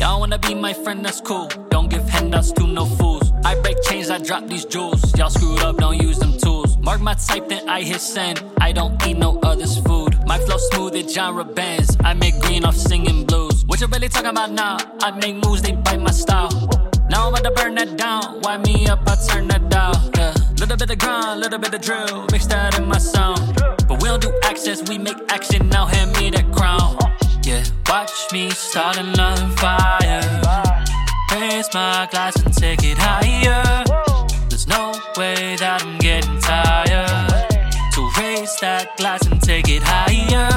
Y'all wanna be my friend, that's cool. Don't give handouts to no fools. I break chains, I drop these jewels. Y'all screwed up, don't use them tools. Mark my type, then I hit send. I don't eat no other's food. My flow smooth, it genre bands. I make green off singing blues. What you really talking about now? I make moves, they bite my style. Now I'm about to burn that down. Wind me up, I turn that down. Yeah. Little bit of grind, little bit of drill. Mix that in my sound. Watch me start another fire. Raise my glass and take it higher. There's no way that I'm getting tired. To raise that glass and take it higher.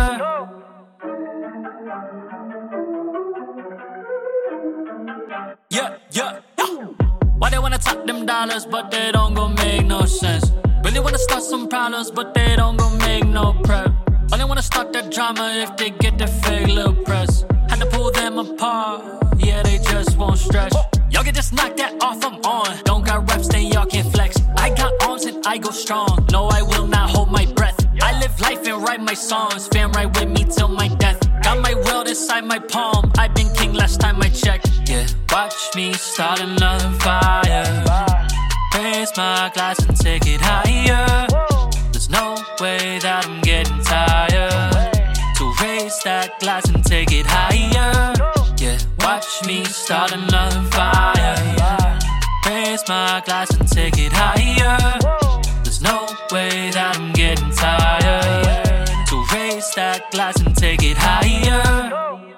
Yeah, yeah, yeah. Why they wanna talk them dollars, but they don't go make no sense. Really wanna start some problems, but they don't go make no prep. Only wanna start that drama if they get the fake little press. Had to pull them apart, yeah, they just won't stretch. Y'all can just knock that off, I'm on. Don't got reps, then y'all can't flex. I got arms and I go strong. No, I will not hold my breath. I live life and write my songs. Fam right with me till my death. Got my world inside my palm. I've been king last time I checked. Yeah, watch me start another fire. Raise my glass and take it higher. Glass and take it higher. Yeah, watch me start another fire. Raise my glass and take it higher. There's no way that I'm getting tired. To raise that glass and take it higher.